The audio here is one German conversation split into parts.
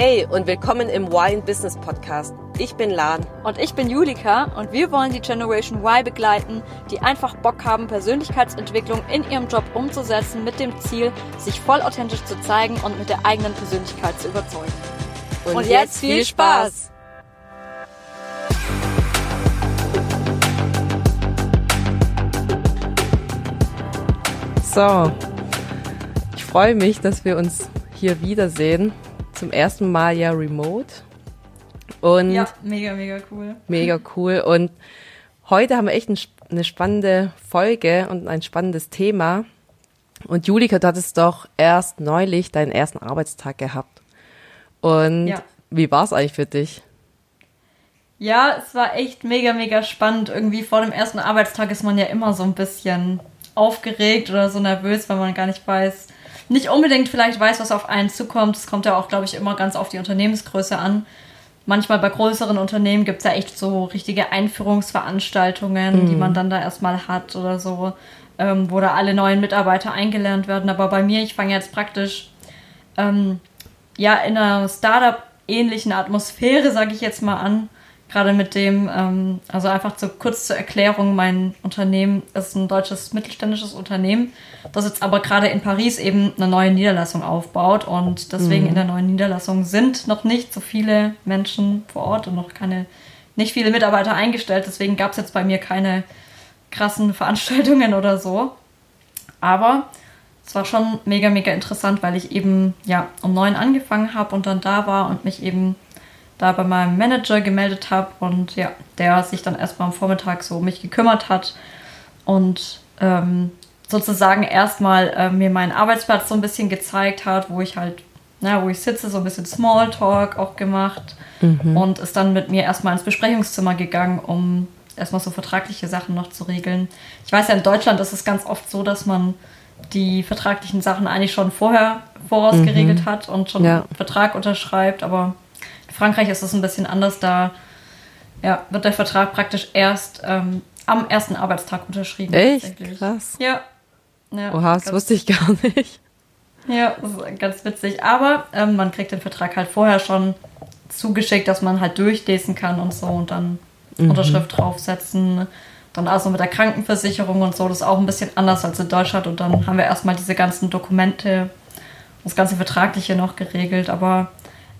Hey und willkommen im Wine Business Podcast. Ich bin Lan. Und ich bin Julika und wir wollen die Generation Y begleiten, die einfach Bock haben, Persönlichkeitsentwicklung in ihrem Job umzusetzen mit dem Ziel, sich voll authentisch zu zeigen und mit der eigenen Persönlichkeit zu überzeugen. Und, und jetzt viel Spaß! So, ich freue mich, dass wir uns hier wiedersehen. Zum ersten Mal ja remote. Und ja, mega, mega cool. Mega cool. Und heute haben wir echt eine spannende Folge und ein spannendes Thema. Und Julika, du hattest doch erst neulich deinen ersten Arbeitstag gehabt. Und ja. wie war es eigentlich für dich? Ja, es war echt mega, mega spannend. Irgendwie vor dem ersten Arbeitstag ist man ja immer so ein bisschen aufgeregt oder so nervös, weil man gar nicht weiß, nicht unbedingt vielleicht weiß, was auf einen zukommt. Es kommt ja auch, glaube ich, immer ganz auf die Unternehmensgröße an. Manchmal bei größeren Unternehmen gibt es ja echt so richtige Einführungsveranstaltungen, mhm. die man dann da erstmal hat oder so, ähm, wo da alle neuen Mitarbeiter eingelernt werden. Aber bei mir, ich fange jetzt praktisch ähm, ja in einer Startup-ähnlichen Atmosphäre, sage ich jetzt mal an Gerade mit dem, ähm, also einfach zu, kurz zur Erklärung, mein Unternehmen ist ein deutsches mittelständisches Unternehmen, das jetzt aber gerade in Paris eben eine neue Niederlassung aufbaut und deswegen mhm. in der neuen Niederlassung sind noch nicht so viele Menschen vor Ort und noch keine, nicht viele Mitarbeiter eingestellt. Deswegen gab es jetzt bei mir keine krassen Veranstaltungen oder so. Aber es war schon mega, mega interessant, weil ich eben ja um neun angefangen habe und dann da war und mich eben da bei meinem Manager gemeldet habe und ja, der sich dann erstmal am Vormittag so um mich gekümmert hat und ähm, sozusagen erstmal äh, mir meinen Arbeitsplatz so ein bisschen gezeigt hat, wo ich halt, na, wo ich sitze, so ein bisschen Smalltalk auch gemacht mhm. und ist dann mit mir erstmal ins Besprechungszimmer gegangen, um erstmal so vertragliche Sachen noch zu regeln. Ich weiß ja, in Deutschland ist es ganz oft so, dass man die vertraglichen Sachen eigentlich schon vorher voraus geregelt mhm. hat und schon ja. einen Vertrag unterschreibt, aber Frankreich ist es ein bisschen anders, da ja, wird der Vertrag praktisch erst ähm, am ersten Arbeitstag unterschrieben. Echt? Krass. Ja. ja Oha, das wusste ich gar nicht. Ja, das ist ganz witzig. Aber ähm, man kriegt den Vertrag halt vorher schon zugeschickt, dass man halt durchlesen kann und so und dann mhm. Unterschrift draufsetzen. Dann also mit der Krankenversicherung und so, das ist auch ein bisschen anders als in Deutschland. Und dann haben wir erstmal diese ganzen Dokumente, das ganze Vertragliche noch geregelt. Aber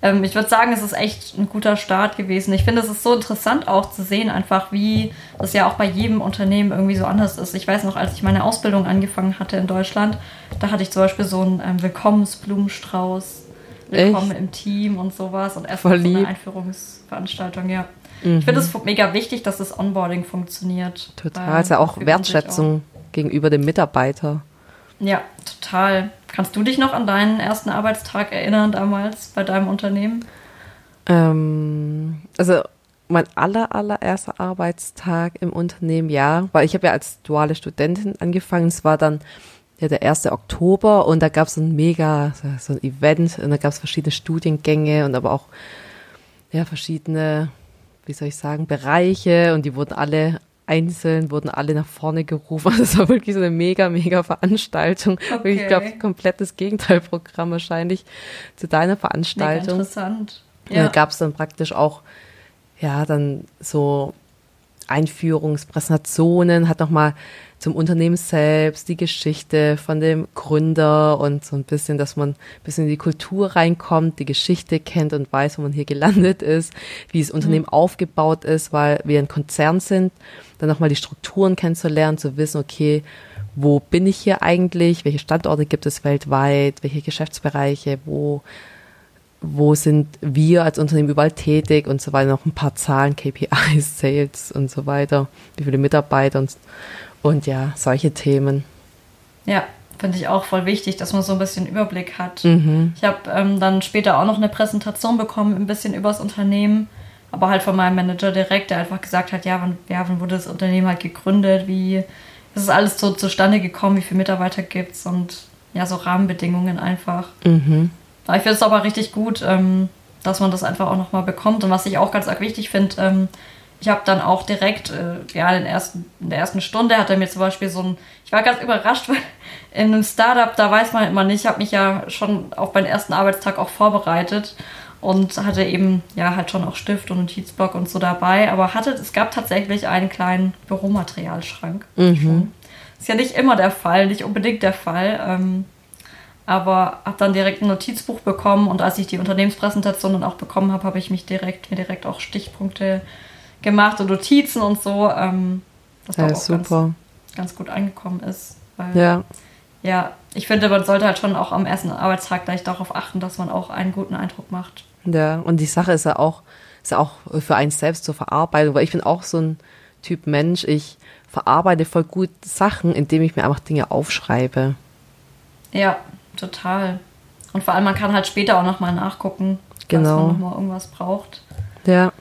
ähm, ich würde sagen, es ist echt ein guter Start gewesen. Ich finde, es ist so interessant auch zu sehen, einfach wie das ja auch bei jedem Unternehmen irgendwie so anders ist. Ich weiß noch, als ich meine Ausbildung angefangen hatte in Deutschland, da hatte ich zum Beispiel so einen ähm, Willkommensblumenstrauß, Willkommen echt? im Team und sowas und erstmal so eine Einführungsveranstaltung, ja. Mhm. Ich finde es mega wichtig, dass das Onboarding funktioniert. Total, ist ja auch Wertschätzung auch. gegenüber dem Mitarbeiter. Ja, total. Kannst du dich noch an deinen ersten Arbeitstag erinnern damals bei deinem Unternehmen? Ähm, also mein aller, allererster Arbeitstag im Unternehmen, ja, weil ich habe ja als duale Studentin angefangen. Es war dann ja der 1. Oktober und da gab es ein mega, so ein Event und da gab es verschiedene Studiengänge und aber auch ja verschiedene, wie soll ich sagen, Bereiche und die wurden alle einzeln wurden alle nach vorne gerufen. Also es war wirklich so eine mega, mega Veranstaltung. Okay. Ich glaube, komplettes Gegenteilprogramm wahrscheinlich zu deiner Veranstaltung. Mega interessant. Ja. Da gab es dann praktisch auch, ja, dann so Einführungspräsentationen, hat nochmal zum Unternehmen selbst, die Geschichte von dem Gründer und so ein bisschen, dass man ein bisschen in die Kultur reinkommt, die Geschichte kennt und weiß, wo man hier gelandet ist, wie das Unternehmen mhm. aufgebaut ist, weil wir ein Konzern sind, dann nochmal die Strukturen kennenzulernen, zu wissen, okay, wo bin ich hier eigentlich, welche Standorte gibt es weltweit, welche Geschäftsbereiche, wo wo sind wir als Unternehmen überall tätig und so weiter, noch ein paar Zahlen, KPIs, Sales und so weiter, wie viele Mitarbeiter und, und ja, solche Themen. Ja, finde ich auch voll wichtig, dass man so ein bisschen Überblick hat. Mhm. Ich habe ähm, dann später auch noch eine Präsentation bekommen, ein bisschen über das Unternehmen, aber halt von meinem Manager direkt, der einfach gesagt hat, ja, wann, ja, wann wurde das Unternehmen halt gegründet, wie ist es alles so zustande gekommen, wie viele Mitarbeiter gibt es und ja, so Rahmenbedingungen einfach. Mhm. Ich finde es aber richtig gut, ähm, dass man das einfach auch nochmal bekommt. Und was ich auch ganz arg wichtig finde, ähm, ich habe dann auch direkt, äh, ja, in, ersten, in der ersten Stunde hat er mir zum Beispiel so ein, ich war ganz überrascht, weil in einem Startup, da weiß man immer nicht, ich habe mich ja schon auf meinen ersten Arbeitstag auch vorbereitet. und hatte eben ja halt schon auch Stift und Notizblock und so dabei, aber hatte es gab tatsächlich einen kleinen Büromaterialschrank. Mhm. Ist ja nicht immer der Fall, nicht unbedingt der Fall. Ähm, aber habe dann direkt ein Notizbuch bekommen und als ich die Unternehmenspräsentation dann auch bekommen habe, habe ich mich direkt mir direkt auch Stichpunkte gemacht und Notizen und so. Ähm, das ja, auch super. Ganz, ganz, gut angekommen ist. Weil, ja. Ja, ich finde, man sollte halt schon auch am ersten Arbeitstag gleich darauf achten, dass man auch einen guten Eindruck macht. Ja, und die Sache ist ja auch, ist ja auch für einen selbst zur Verarbeitung, weil ich bin auch so ein Typ Mensch, ich verarbeite voll gut Sachen, indem ich mir einfach Dinge aufschreibe. Ja, total. Und vor allem, man kann halt später auch nochmal nachgucken, genau. falls man nochmal irgendwas braucht. Ja.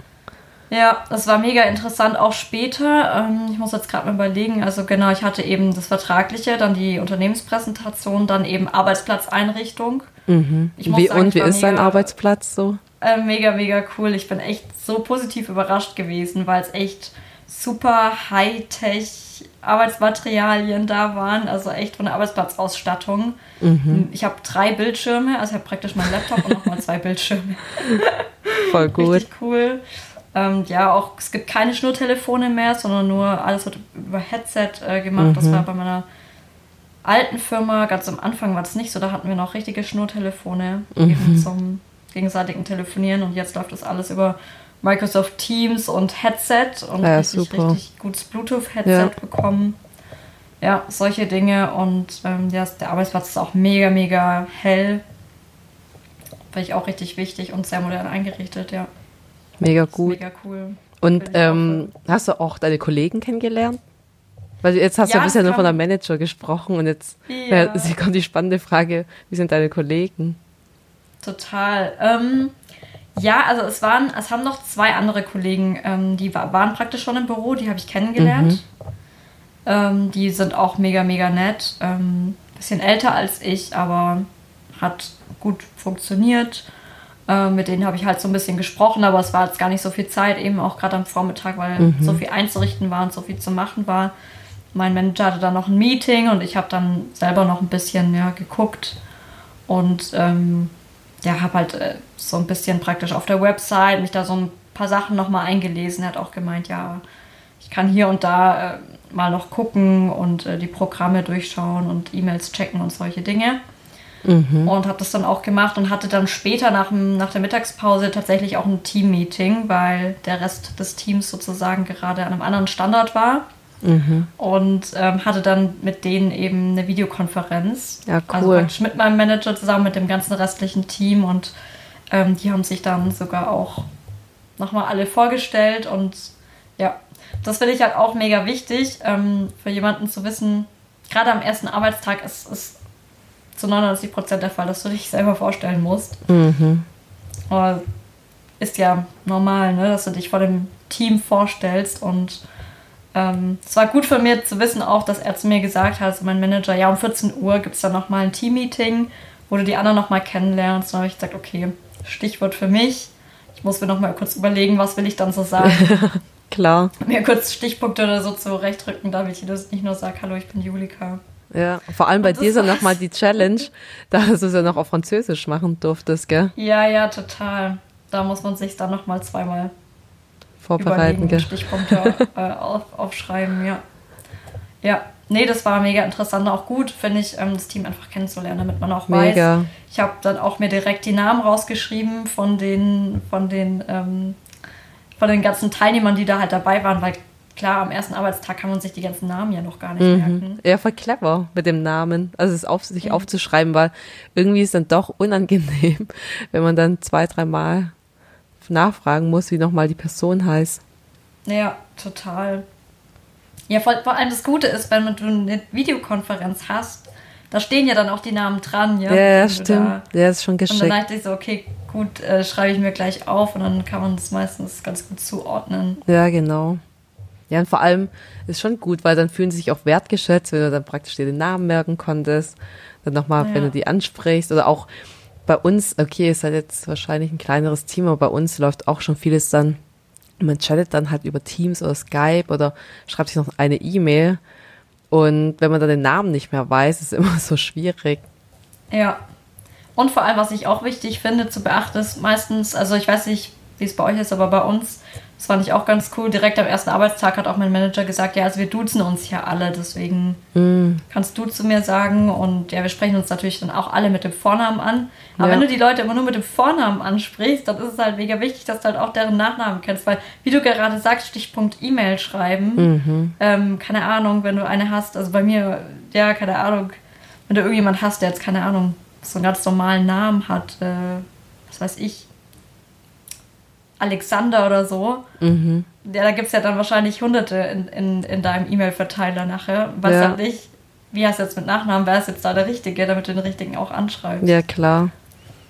Ja, das war mega interessant, auch später. Ähm, ich muss jetzt gerade mal überlegen. Also genau, ich hatte eben das Vertragliche, dann die Unternehmenspräsentation, dann eben Arbeitsplatzeinrichtung. Mhm. wie, sagen, und wie ist dein Arbeitsplatz so? Äh, mega, mega cool. Ich bin echt so positiv überrascht gewesen, weil es echt super Hightech Arbeitsmaterialien da waren, also echt von der Arbeitsplatzausstattung. Mhm. Ich habe drei Bildschirme, also ich habe praktisch meinen Laptop und nochmal zwei Bildschirme. Voll gut. Richtig cool. Ähm, ja, auch es gibt keine Schnurtelefone mehr, sondern nur alles wird über Headset äh, gemacht. Mhm. Das war bei meiner alten Firma, ganz am Anfang war das nicht so, da hatten wir noch richtige Schnurtelefone mhm. eben zum gegenseitigen Telefonieren und jetzt läuft das alles über Microsoft Teams und Headset und ja, richtig, super. richtig gutes Bluetooth-Headset ja. bekommen. Ja, solche Dinge und ähm, ja, der Arbeitsplatz ist auch mega, mega hell. Finde ich auch richtig wichtig und sehr modern eingerichtet, ja. Mega gut. Mega cool. Und ähm, hast du auch deine Kollegen kennengelernt? Weil jetzt hast ja, du bisher nur von der Manager gesprochen und jetzt ja. ja, kommt die spannende Frage, wie sind deine Kollegen? Total. Ähm, ja, also es waren, es haben noch zwei andere Kollegen, ähm, die war, waren praktisch schon im Büro, die habe ich kennengelernt. Mhm. Ähm, die sind auch mega, mega nett. Ähm, bisschen älter als ich, aber hat gut funktioniert. Äh, mit denen habe ich halt so ein bisschen gesprochen, aber es war jetzt gar nicht so viel Zeit, eben auch gerade am Vormittag, weil mhm. so viel einzurichten war und so viel zu machen war. Mein Manager hatte dann noch ein Meeting und ich habe dann selber noch ein bisschen ja, geguckt und ähm, ja, habe halt äh, so ein bisschen praktisch auf der Website mich da so ein paar Sachen nochmal eingelesen. Er hat auch gemeint, ja, ich kann hier und da äh, mal noch gucken und äh, die Programme durchschauen und E-Mails checken und solche Dinge. Mhm. Und habe das dann auch gemacht und hatte dann später nach, nach der Mittagspause tatsächlich auch ein Team-Meeting, weil der Rest des Teams sozusagen gerade an einem anderen Standort war. Mhm. Und ähm, hatte dann mit denen eben eine Videokonferenz. Ja, also cool. Also mit meinem Manager zusammen mit dem ganzen restlichen Team und ähm, die haben sich dann sogar auch nochmal alle vorgestellt und ja, das finde ich halt auch mega wichtig, ähm, für jemanden zu wissen, gerade am ersten Arbeitstag ist es zu 99 Prozent der Fall, dass du dich selber vorstellen musst. Mhm. Ist ja normal, ne, dass du dich vor dem Team vorstellst und ähm, es war gut für mich zu wissen auch, dass er zu mir gesagt hat, also mein Manager, ja, um 14 Uhr gibt es dann nochmal ein Team-Meeting, wo du die anderen nochmal kennenlernst. Und dann habe ich gesagt, okay, Stichwort für mich. Ich muss mir nochmal kurz überlegen, was will ich dann so sagen. Klar. Mir kurz Stichpunkte oder so zurechtrücken, damit ich das nicht nur sage, hallo, ich bin Julika. Ja, vor allem bei dir ja nochmal die Challenge, dass du es ja noch auf Französisch machen durftest, gell? Ja, ja, total. Da muss man sich dann nochmal zweimal vorbereiten, gell? Stichpunkte äh, auf, aufschreiben, ja. Ja, nee, das war mega interessant, auch gut, finde ich, ähm, das Team einfach kennenzulernen, damit man auch mega. weiß. Ich habe dann auch mir direkt die Namen rausgeschrieben von den, von den, ähm, von den ganzen Teilnehmern, die da halt dabei waren, weil klar, am ersten Arbeitstag kann man sich die ganzen Namen ja noch gar nicht mhm. merken. Ja, voll clever mit dem Namen. Also es auf, sich mhm. aufzuschreiben, weil irgendwie ist dann doch unangenehm, wenn man dann zwei, dreimal nachfragen muss, wie nochmal die Person heißt. Ja, total. Ja, vor, vor, allem das Gute ist, wenn du eine Videokonferenz hast, da stehen ja dann auch die Namen dran, ja. Ja, ja stimmt. Da, ja, ist schon geschickt. Und dann dachte ich so, okay, gut, äh, schreibe ich mir gleich auf und dann kann man das meistens ganz gut zuordnen. Ja, genau. Ja, und vor allem ist schon gut, weil dann fühlen sie sich auch wertgeschätzt, wenn du dann praktisch dir den Namen merken konntest. Dann nochmal, ja. wenn du die ansprichst oder auch bei uns, okay, ist halt jetzt wahrscheinlich ein kleineres Team, aber bei uns läuft auch schon vieles dann, man chattet dann halt über Teams oder Skype oder schreibt sich noch eine E-Mail. Und wenn man dann den Namen nicht mehr weiß, ist es immer so schwierig. Ja. Und vor allem, was ich auch wichtig finde zu beachten, ist meistens, also ich weiß nicht, wie es bei euch ist, aber bei uns, das fand ich auch ganz cool. Direkt am ersten Arbeitstag hat auch mein Manager gesagt, ja, also wir duzen uns hier alle, deswegen mm. kannst du zu mir sagen. Und ja, wir sprechen uns natürlich dann auch alle mit dem Vornamen an. Aber ja. wenn du die Leute immer nur mit dem Vornamen ansprichst, dann ist es halt mega wichtig, dass du halt auch deren Nachnamen kennst. Weil, wie du gerade sagst, Stichpunkt E-Mail schreiben, mhm. ähm, keine Ahnung, wenn du eine hast, also bei mir, ja, keine Ahnung, wenn du irgendjemand hast, der jetzt, keine Ahnung, so einen ganz normalen Namen hat, äh, was weiß ich, Alexander oder so. Mhm. Ja, da gibt es ja dann wahrscheinlich hunderte in, in, in deinem E-Mail-Verteiler nachher. Was ja. halt nicht, wie heißt jetzt mit Nachnamen, wer ist jetzt da der Richtige, damit du den Richtigen auch anschreibst. Ja, klar.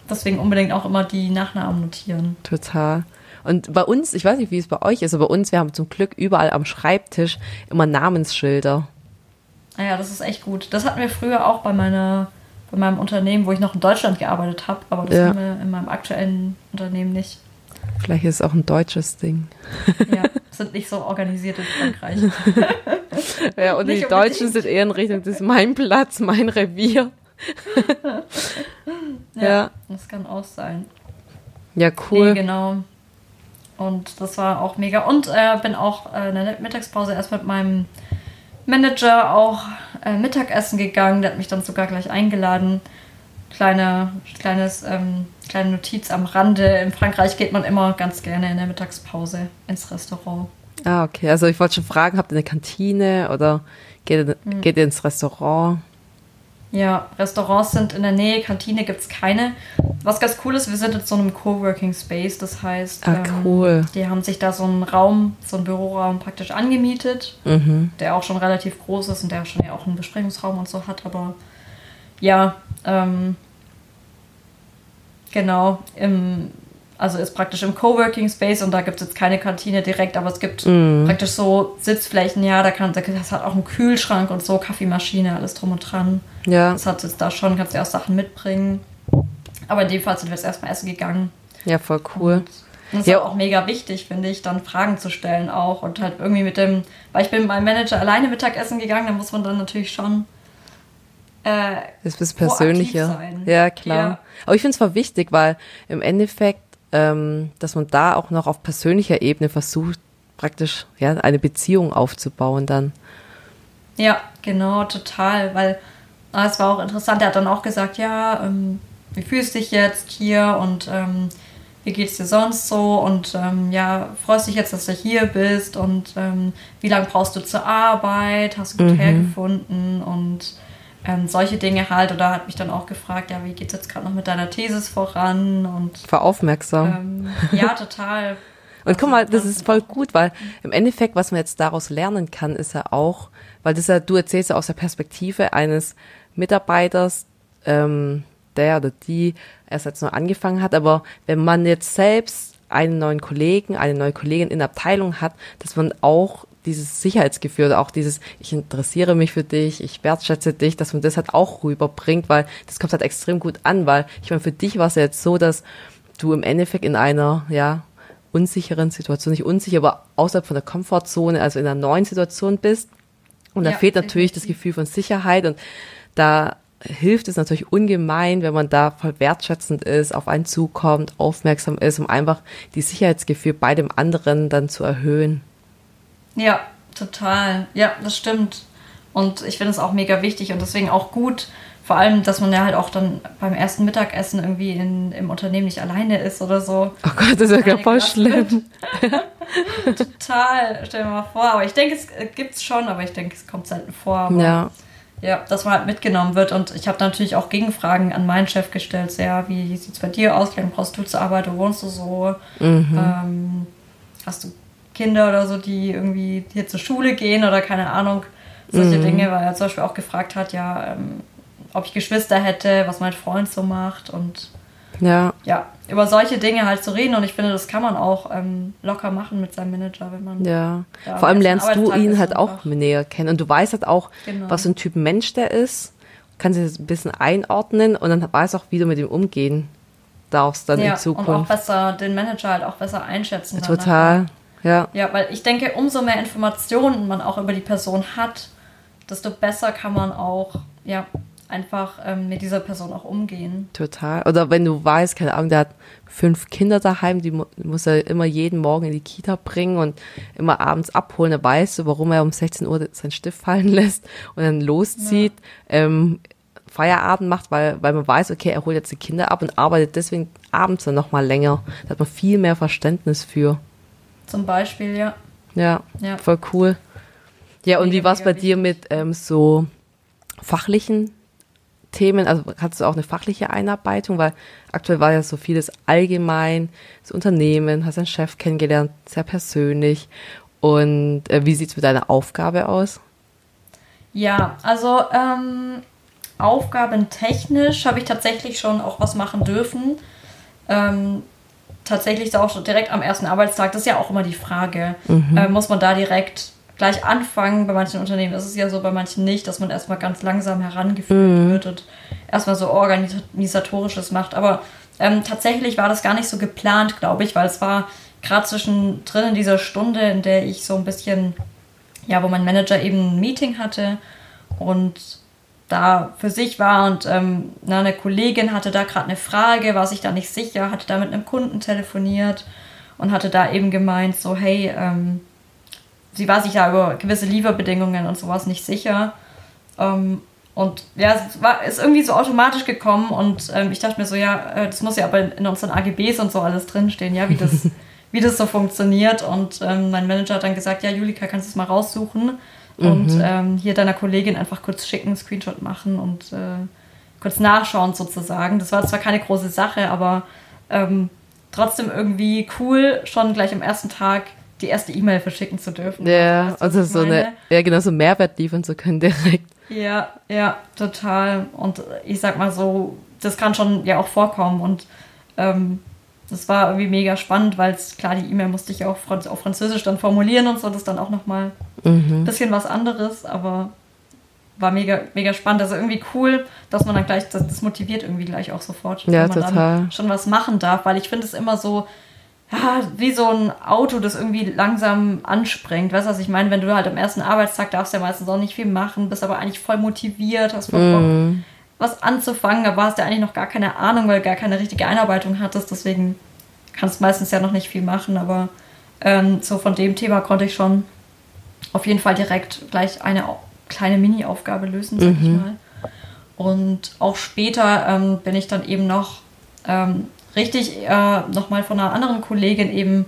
Deswegen unbedingt auch immer die Nachnamen notieren. Total. Und bei uns, ich weiß nicht, wie es bei euch ist, aber bei uns, wir haben zum Glück überall am Schreibtisch immer Namensschilder. Naja, ah das ist echt gut. Das hatten wir früher auch bei meiner bei meinem Unternehmen, wo ich noch in Deutschland gearbeitet habe, aber das ja. haben wir in meinem aktuellen Unternehmen nicht. Vielleicht ist es auch ein deutsches Ding. Ja, sind nicht so organisiert in Frankreich. ja, und nicht die Deutschen sind eher in Richtung, das ist mein Platz, mein Revier. ja, ja, das kann auch sein. Ja, cool. Nee, genau. Und das war auch mega. Und äh, bin auch äh, in der Mittagspause erst mit meinem Manager auch äh, Mittagessen gegangen. Der hat mich dann sogar gleich eingeladen kleine, kleines, ähm, kleine Notiz am Rande. In Frankreich geht man immer ganz gerne in der Mittagspause ins Restaurant. Ah, okay. Also ich wollte schon fragen, habt ihr eine Kantine oder geht, hm. geht ihr ins Restaurant? Ja, Restaurants sind in der Nähe, Kantine gibt es keine. Was ganz cool ist, wir sind in so einem Coworking Space, das heißt, ah, cool. ähm, die haben sich da so einen Raum, so einen Büroraum praktisch angemietet, mhm. der auch schon relativ groß ist und der schon ja auch einen Besprechungsraum und so hat, aber ja, ähm, genau, im, also ist praktisch im Coworking Space und da gibt es jetzt keine Kantine direkt, aber es gibt mm. praktisch so Sitzflächen, ja, da kann, das hat auch einen Kühlschrank und so, Kaffeemaschine, alles drum und dran. Ja. Das hat jetzt da schon, kannst du auch Sachen mitbringen. Aber in dem Fall sind wir jetzt erstmal essen gegangen. Ja, voll cool. Und das ist ja. auch mega wichtig, finde ich, dann Fragen zu stellen auch und halt irgendwie mit dem, weil ich bin mit meinem Manager alleine Mittagessen gegangen, da muss man dann natürlich schon äh, das ist persönlicher. Ja, klar. Ja. Aber ich finde es voll wichtig, weil im Endeffekt, ähm, dass man da auch noch auf persönlicher Ebene versucht, praktisch ja, eine Beziehung aufzubauen dann. Ja, genau, total. Weil ah, es war auch interessant, er hat dann auch gesagt, ja, ähm, wie fühlst du dich jetzt hier und ähm, wie geht's dir sonst so und ähm, ja, freust dich jetzt, dass du hier bist und ähm, wie lange brauchst du zur Arbeit, hast du gut mhm. hergefunden und ähm, solche Dinge halt. Oder hat mich dann auch gefragt, ja, wie geht es jetzt gerade noch mit deiner Thesis voran? Und war aufmerksam. Ähm, ja, total. Und guck mal, das ist voll gut, weil im Endeffekt, was man jetzt daraus lernen kann, ist ja auch, weil das ja, du erzählst ja aus der Perspektive eines Mitarbeiters, ähm, der oder die erst jetzt nur angefangen hat, aber wenn man jetzt selbst einen neuen Kollegen, eine neue Kollegin in der Abteilung hat, dass man auch dieses Sicherheitsgefühl auch dieses, ich interessiere mich für dich, ich wertschätze dich, dass man das halt auch rüberbringt, weil das kommt halt extrem gut an, weil ich meine, für dich war es ja jetzt so, dass du im Endeffekt in einer, ja, unsicheren Situation, nicht unsicher, aber außerhalb von der Komfortzone, also in einer neuen Situation bist. Und da ja, fehlt natürlich das Gefühl von Sicherheit und da hilft es natürlich ungemein, wenn man da voll wertschätzend ist, auf einen zukommt, aufmerksam ist, um einfach die Sicherheitsgefühl bei dem anderen dann zu erhöhen. Ja, total. Ja, das stimmt. Und ich finde es auch mega wichtig und deswegen auch gut, vor allem, dass man ja halt auch dann beim ersten Mittagessen irgendwie in, im Unternehmen nicht alleine ist oder so. Oh Gott, das ist ja voll schlimm. Total, stell dir mal vor. Aber ich denke, es gibt es schon, aber ich denke, es kommt selten vor. Aber ja. Ja, dass man halt mitgenommen wird. Und ich habe natürlich auch Gegenfragen an meinen Chef gestellt. So, ja, wie sieht es bei dir aus? Wie lange brauchst du zur Arbeit? Wo wohnst du so? Mhm. Ähm, hast du Kinder oder so, die irgendwie hier zur Schule gehen oder keine Ahnung, solche mhm. Dinge, weil er zum Beispiel auch gefragt hat, ja, ähm, ob ich Geschwister hätte, was mein Freund so macht und ja. ja, über solche Dinge halt zu reden und ich finde, das kann man auch ähm, locker machen mit seinem Manager, wenn man. Ja, vor allem lernst du ihn halt auch näher kennen und du weißt halt auch, genau. was für ein Typ Mensch der ist, kannst du ein bisschen einordnen und dann weißt auch, wie du mit ihm umgehen darfst dann ja, in Zukunft. Und auch besser, den Manager halt auch besser einschätzen. Total. Ja. Ja, weil ich denke, umso mehr Informationen man auch über die Person hat, desto besser kann man auch ja, einfach ähm, mit dieser Person auch umgehen. Total. Oder wenn du weißt, keine Ahnung, der hat fünf Kinder daheim, die mu muss er immer jeden Morgen in die Kita bringen und immer abends abholen. Da weißt du, warum er um 16 Uhr seinen Stift fallen lässt und dann loszieht, ja. ähm, Feierabend macht, weil, weil man weiß, okay, er holt jetzt die Kinder ab und arbeitet deswegen abends dann nochmal länger. Da hat man viel mehr Verständnis für. Zum Beispiel, ja. Ja, ja. voll cool. Ja, und mega, wie war es bei dir mit ähm, so fachlichen Themen? Also hattest du auch eine fachliche Einarbeitung? Weil aktuell war ja so vieles allgemein, das Unternehmen, hast einen Chef kennengelernt, sehr persönlich. Und äh, wie sieht es mit deiner Aufgabe aus? Ja, also ähm, aufgabentechnisch habe ich tatsächlich schon auch was machen dürfen. Ähm, tatsächlich auch direkt am ersten Arbeitstag, das ist ja auch immer die Frage, mhm. äh, muss man da direkt gleich anfangen? Bei manchen Unternehmen ist es ja so, bei manchen nicht, dass man erstmal ganz langsam herangeführt mhm. wird und erstmal so organisatorisches macht. Aber ähm, tatsächlich war das gar nicht so geplant, glaube ich, weil es war gerade zwischendrin in dieser Stunde, in der ich so ein bisschen, ja, wo mein Manager eben ein Meeting hatte und da für sich war und ähm, eine Kollegin hatte da gerade eine Frage, war sich da nicht sicher, hatte da mit einem Kunden telefoniert und hatte da eben gemeint, so hey, ähm, sie war sich ja über gewisse Lieferbedingungen und sowas nicht sicher. Ähm, und ja, es war, ist irgendwie so automatisch gekommen und ähm, ich dachte mir so, ja, äh, das muss ja aber in unseren AGBs und so alles drinstehen, ja, wie das, wie das so funktioniert. Und ähm, mein Manager hat dann gesagt, ja, Julika, kannst du es mal raussuchen und mhm. ähm, hier deiner Kollegin einfach kurz schicken, Screenshot machen und äh, kurz nachschauen sozusagen. Das war zwar keine große Sache, aber ähm, trotzdem irgendwie cool, schon gleich am ersten Tag die erste E-Mail verschicken zu dürfen. Ja, also, so eine, ja genau, so Mehrwert liefern zu können direkt. Ja, ja, total. Und ich sag mal so, das kann schon ja auch vorkommen und ähm, das war irgendwie mega spannend, weil es, klar, die E-Mail musste ich auch auf Französisch dann formulieren und so, das ist dann auch nochmal ein mhm. bisschen was anderes, aber war mega, mega spannend. Also irgendwie cool, dass man dann gleich, das, das motiviert irgendwie gleich auch sofort, ja, wenn man total. dann schon was machen darf, weil ich finde es immer so, ja, wie so ein Auto, das irgendwie langsam anspringt. Weißt du, was ich meine? Wenn du halt am ersten Arbeitstag darfst ja meistens auch nicht viel machen, bist aber eigentlich voll motiviert, hast voll Bock, mm. Was anzufangen, aber hast ja eigentlich noch gar keine Ahnung, weil du gar keine richtige Einarbeitung hattest. Deswegen kannst du meistens ja noch nicht viel machen, aber ähm, so von dem Thema konnte ich schon auf jeden Fall direkt gleich eine kleine Mini-Aufgabe lösen, sag mhm. ich mal. Und auch später ähm, bin ich dann eben noch ähm, richtig äh, nochmal von einer anderen Kollegin eben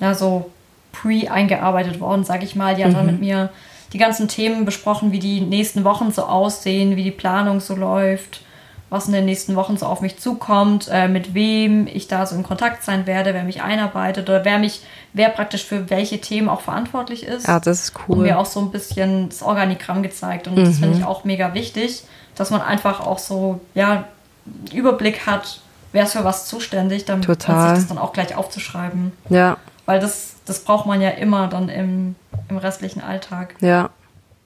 ja, so pre eingearbeitet worden, sag ich mal. Die hat mhm. dann mit mir die ganzen Themen besprochen, wie die nächsten Wochen so aussehen, wie die Planung so läuft, was in den nächsten Wochen so auf mich zukommt, äh, mit wem ich da so in Kontakt sein werde, wer mich einarbeitet oder wer mich, wer praktisch für welche Themen auch verantwortlich ist. Ja, das ist cool. Und mir auch so ein bisschen das Organigramm gezeigt. Und mhm. das finde ich auch mega wichtig, dass man einfach auch so, ja, Überblick hat, wer ist für was zuständig, dann Total. sich das dann auch gleich aufzuschreiben. Ja. Weil das, das braucht man ja immer dann im, im restlichen Alltag. Ja.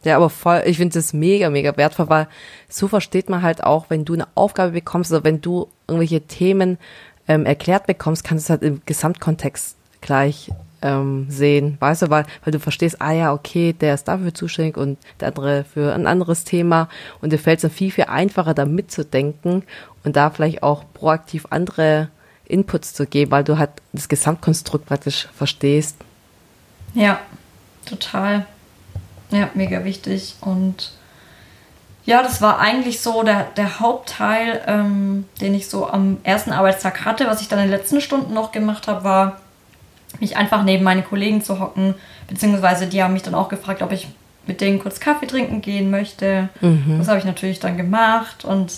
Ja, aber voll, ich finde das mega, mega wertvoll, weil so versteht man halt auch, wenn du eine Aufgabe bekommst oder wenn du irgendwelche Themen ähm, erklärt bekommst, kannst du es halt im Gesamtkontext gleich ähm, sehen, weißt du, weil, weil du verstehst, ah ja, okay, der ist dafür zuständig und der andere für ein anderes Thema und dir fällt es dann viel, viel einfacher, da mitzudenken und da vielleicht auch proaktiv andere Inputs zu geben, weil du halt das Gesamtkonstrukt praktisch verstehst. Ja, total. Ja, mega wichtig. Und ja, das war eigentlich so der, der Hauptteil, ähm, den ich so am ersten Arbeitstag hatte. Was ich dann in den letzten Stunden noch gemacht habe, war, mich einfach neben meine Kollegen zu hocken. Beziehungsweise die haben mich dann auch gefragt, ob ich mit denen kurz Kaffee trinken gehen möchte. Mhm. Das habe ich natürlich dann gemacht und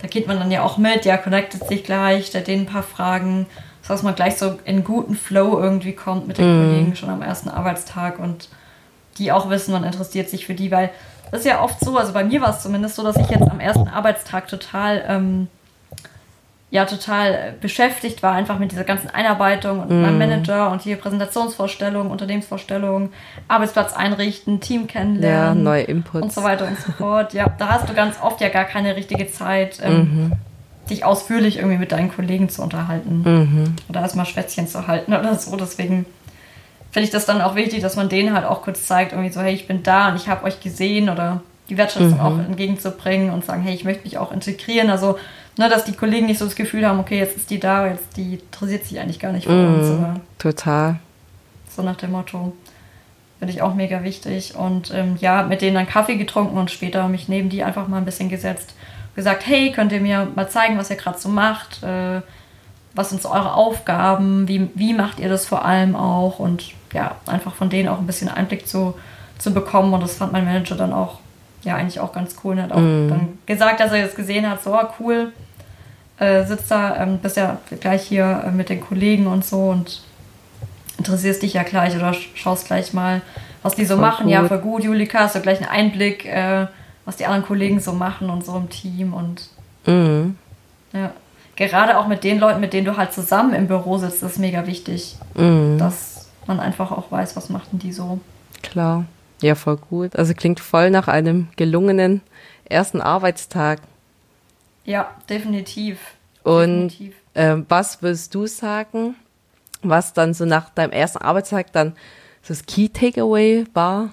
da geht man dann ja auch mit, ja, connectet sich gleich, stellt denen ein paar Fragen, dass man gleich so in guten Flow irgendwie kommt mit den mhm. Kollegen schon am ersten Arbeitstag und die auch wissen, man interessiert sich für die, weil das ist ja oft so, also bei mir war es zumindest so, dass ich jetzt am ersten Arbeitstag total ähm, ja total beschäftigt war, einfach mit dieser ganzen Einarbeitung und mm. meinem Manager und hier Präsentationsvorstellungen, Unternehmensvorstellungen, Arbeitsplatz einrichten, Team kennenlernen. Ja, neue Inputs. Und so weiter und so fort. Ja, da hast du ganz oft ja gar keine richtige Zeit, ähm, mhm. Dich ausführlich irgendwie mit deinen Kollegen zu unterhalten. Mhm. Oder erstmal Schwätzchen zu halten oder so. Deswegen finde ich das dann auch wichtig, dass man denen halt auch kurz zeigt, irgendwie so, hey, ich bin da und ich habe euch gesehen oder die Wertschätzung mhm. auch entgegenzubringen und sagen, hey, ich möchte mich auch integrieren. Also, ne, dass die Kollegen nicht so das Gefühl haben, okay, jetzt ist die da, jetzt die interessiert sich eigentlich gar nicht für mhm. uns. Oder total. So nach dem Motto. Finde ich auch mega wichtig. Und ähm, ja, mit denen dann Kaffee getrunken und später mich neben die einfach mal ein bisschen gesetzt. Gesagt, hey, könnt ihr mir mal zeigen, was ihr gerade so macht? Äh, was sind so eure Aufgaben? Wie, wie macht ihr das vor allem auch? Und ja, einfach von denen auch ein bisschen Einblick zu, zu bekommen. Und das fand mein Manager dann auch, ja, eigentlich auch ganz cool. Und hat auch mm. dann gesagt, dass er das gesehen hat, so, oh, cool, äh, sitzt da, ähm, bist ja gleich hier äh, mit den Kollegen und so und interessierst dich ja gleich oder schaust gleich mal, was die so voll machen. Gut. Ja, voll gut, Julika, hast du gleich einen Einblick, äh, was die anderen Kollegen so machen und so im Team und mhm. ja. Gerade auch mit den Leuten, mit denen du halt zusammen im Büro sitzt, ist mega wichtig, mhm. dass man einfach auch weiß, was machten die so. Klar, ja, voll gut. Also klingt voll nach einem gelungenen ersten Arbeitstag. Ja, definitiv. Und definitiv. Äh, was würdest du sagen, was dann so nach deinem ersten Arbeitstag dann das Key Takeaway war?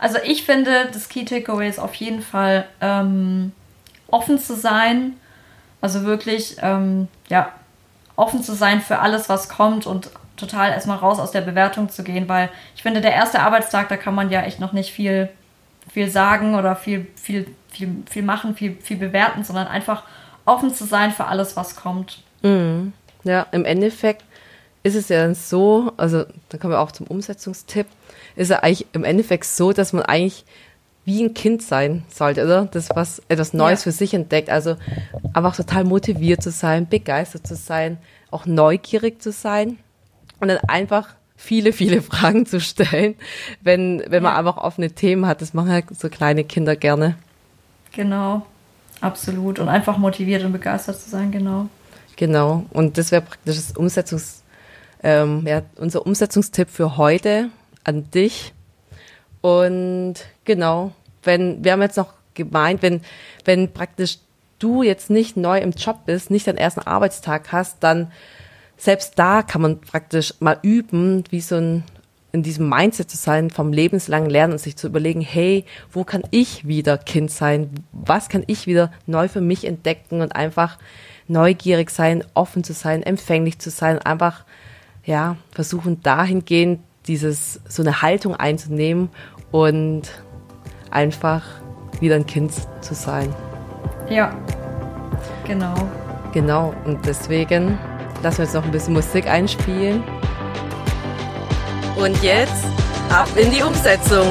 Also ich finde, das Key Takeaway ist auf jeden Fall ähm, offen zu sein. Also wirklich, ähm, ja, offen zu sein für alles, was kommt und total erstmal raus aus der Bewertung zu gehen, weil ich finde, der erste Arbeitstag, da kann man ja echt noch nicht viel, viel sagen oder viel, viel, viel, viel machen, viel, viel bewerten, sondern einfach offen zu sein für alles, was kommt. Mhm. Ja, im Endeffekt ist es ja so, also da kommen wir auch zum Umsetzungstipp, ist ja eigentlich im Endeffekt so, dass man eigentlich wie ein Kind sein sollte, oder? Das was etwas Neues ja. für sich entdeckt. Also einfach total motiviert zu sein, begeistert zu sein, auch neugierig zu sein und dann einfach viele, viele Fragen zu stellen, wenn, wenn man ja. einfach offene Themen hat. Das machen halt so kleine Kinder gerne. Genau, absolut. Und einfach motiviert und begeistert zu sein, genau. Genau. Und das wäre praktisch das Umsetzungs- ähm, ja, unser Umsetzungstipp für heute an dich. Und genau, wenn, wir haben jetzt noch gemeint, wenn, wenn praktisch du jetzt nicht neu im Job bist, nicht deinen ersten Arbeitstag hast, dann selbst da kann man praktisch mal üben, wie so ein in diesem Mindset zu sein, vom lebenslangen Lernen und sich zu überlegen, hey, wo kann ich wieder Kind sein? Was kann ich wieder neu für mich entdecken und einfach neugierig sein, offen zu sein, empfänglich zu sein, einfach ja, versuchen dahingehend dieses, so eine Haltung einzunehmen und einfach wieder ein Kind zu sein. Ja, genau. Genau, und deswegen lassen wir jetzt noch ein bisschen Musik einspielen. Und jetzt ab in die Umsetzung.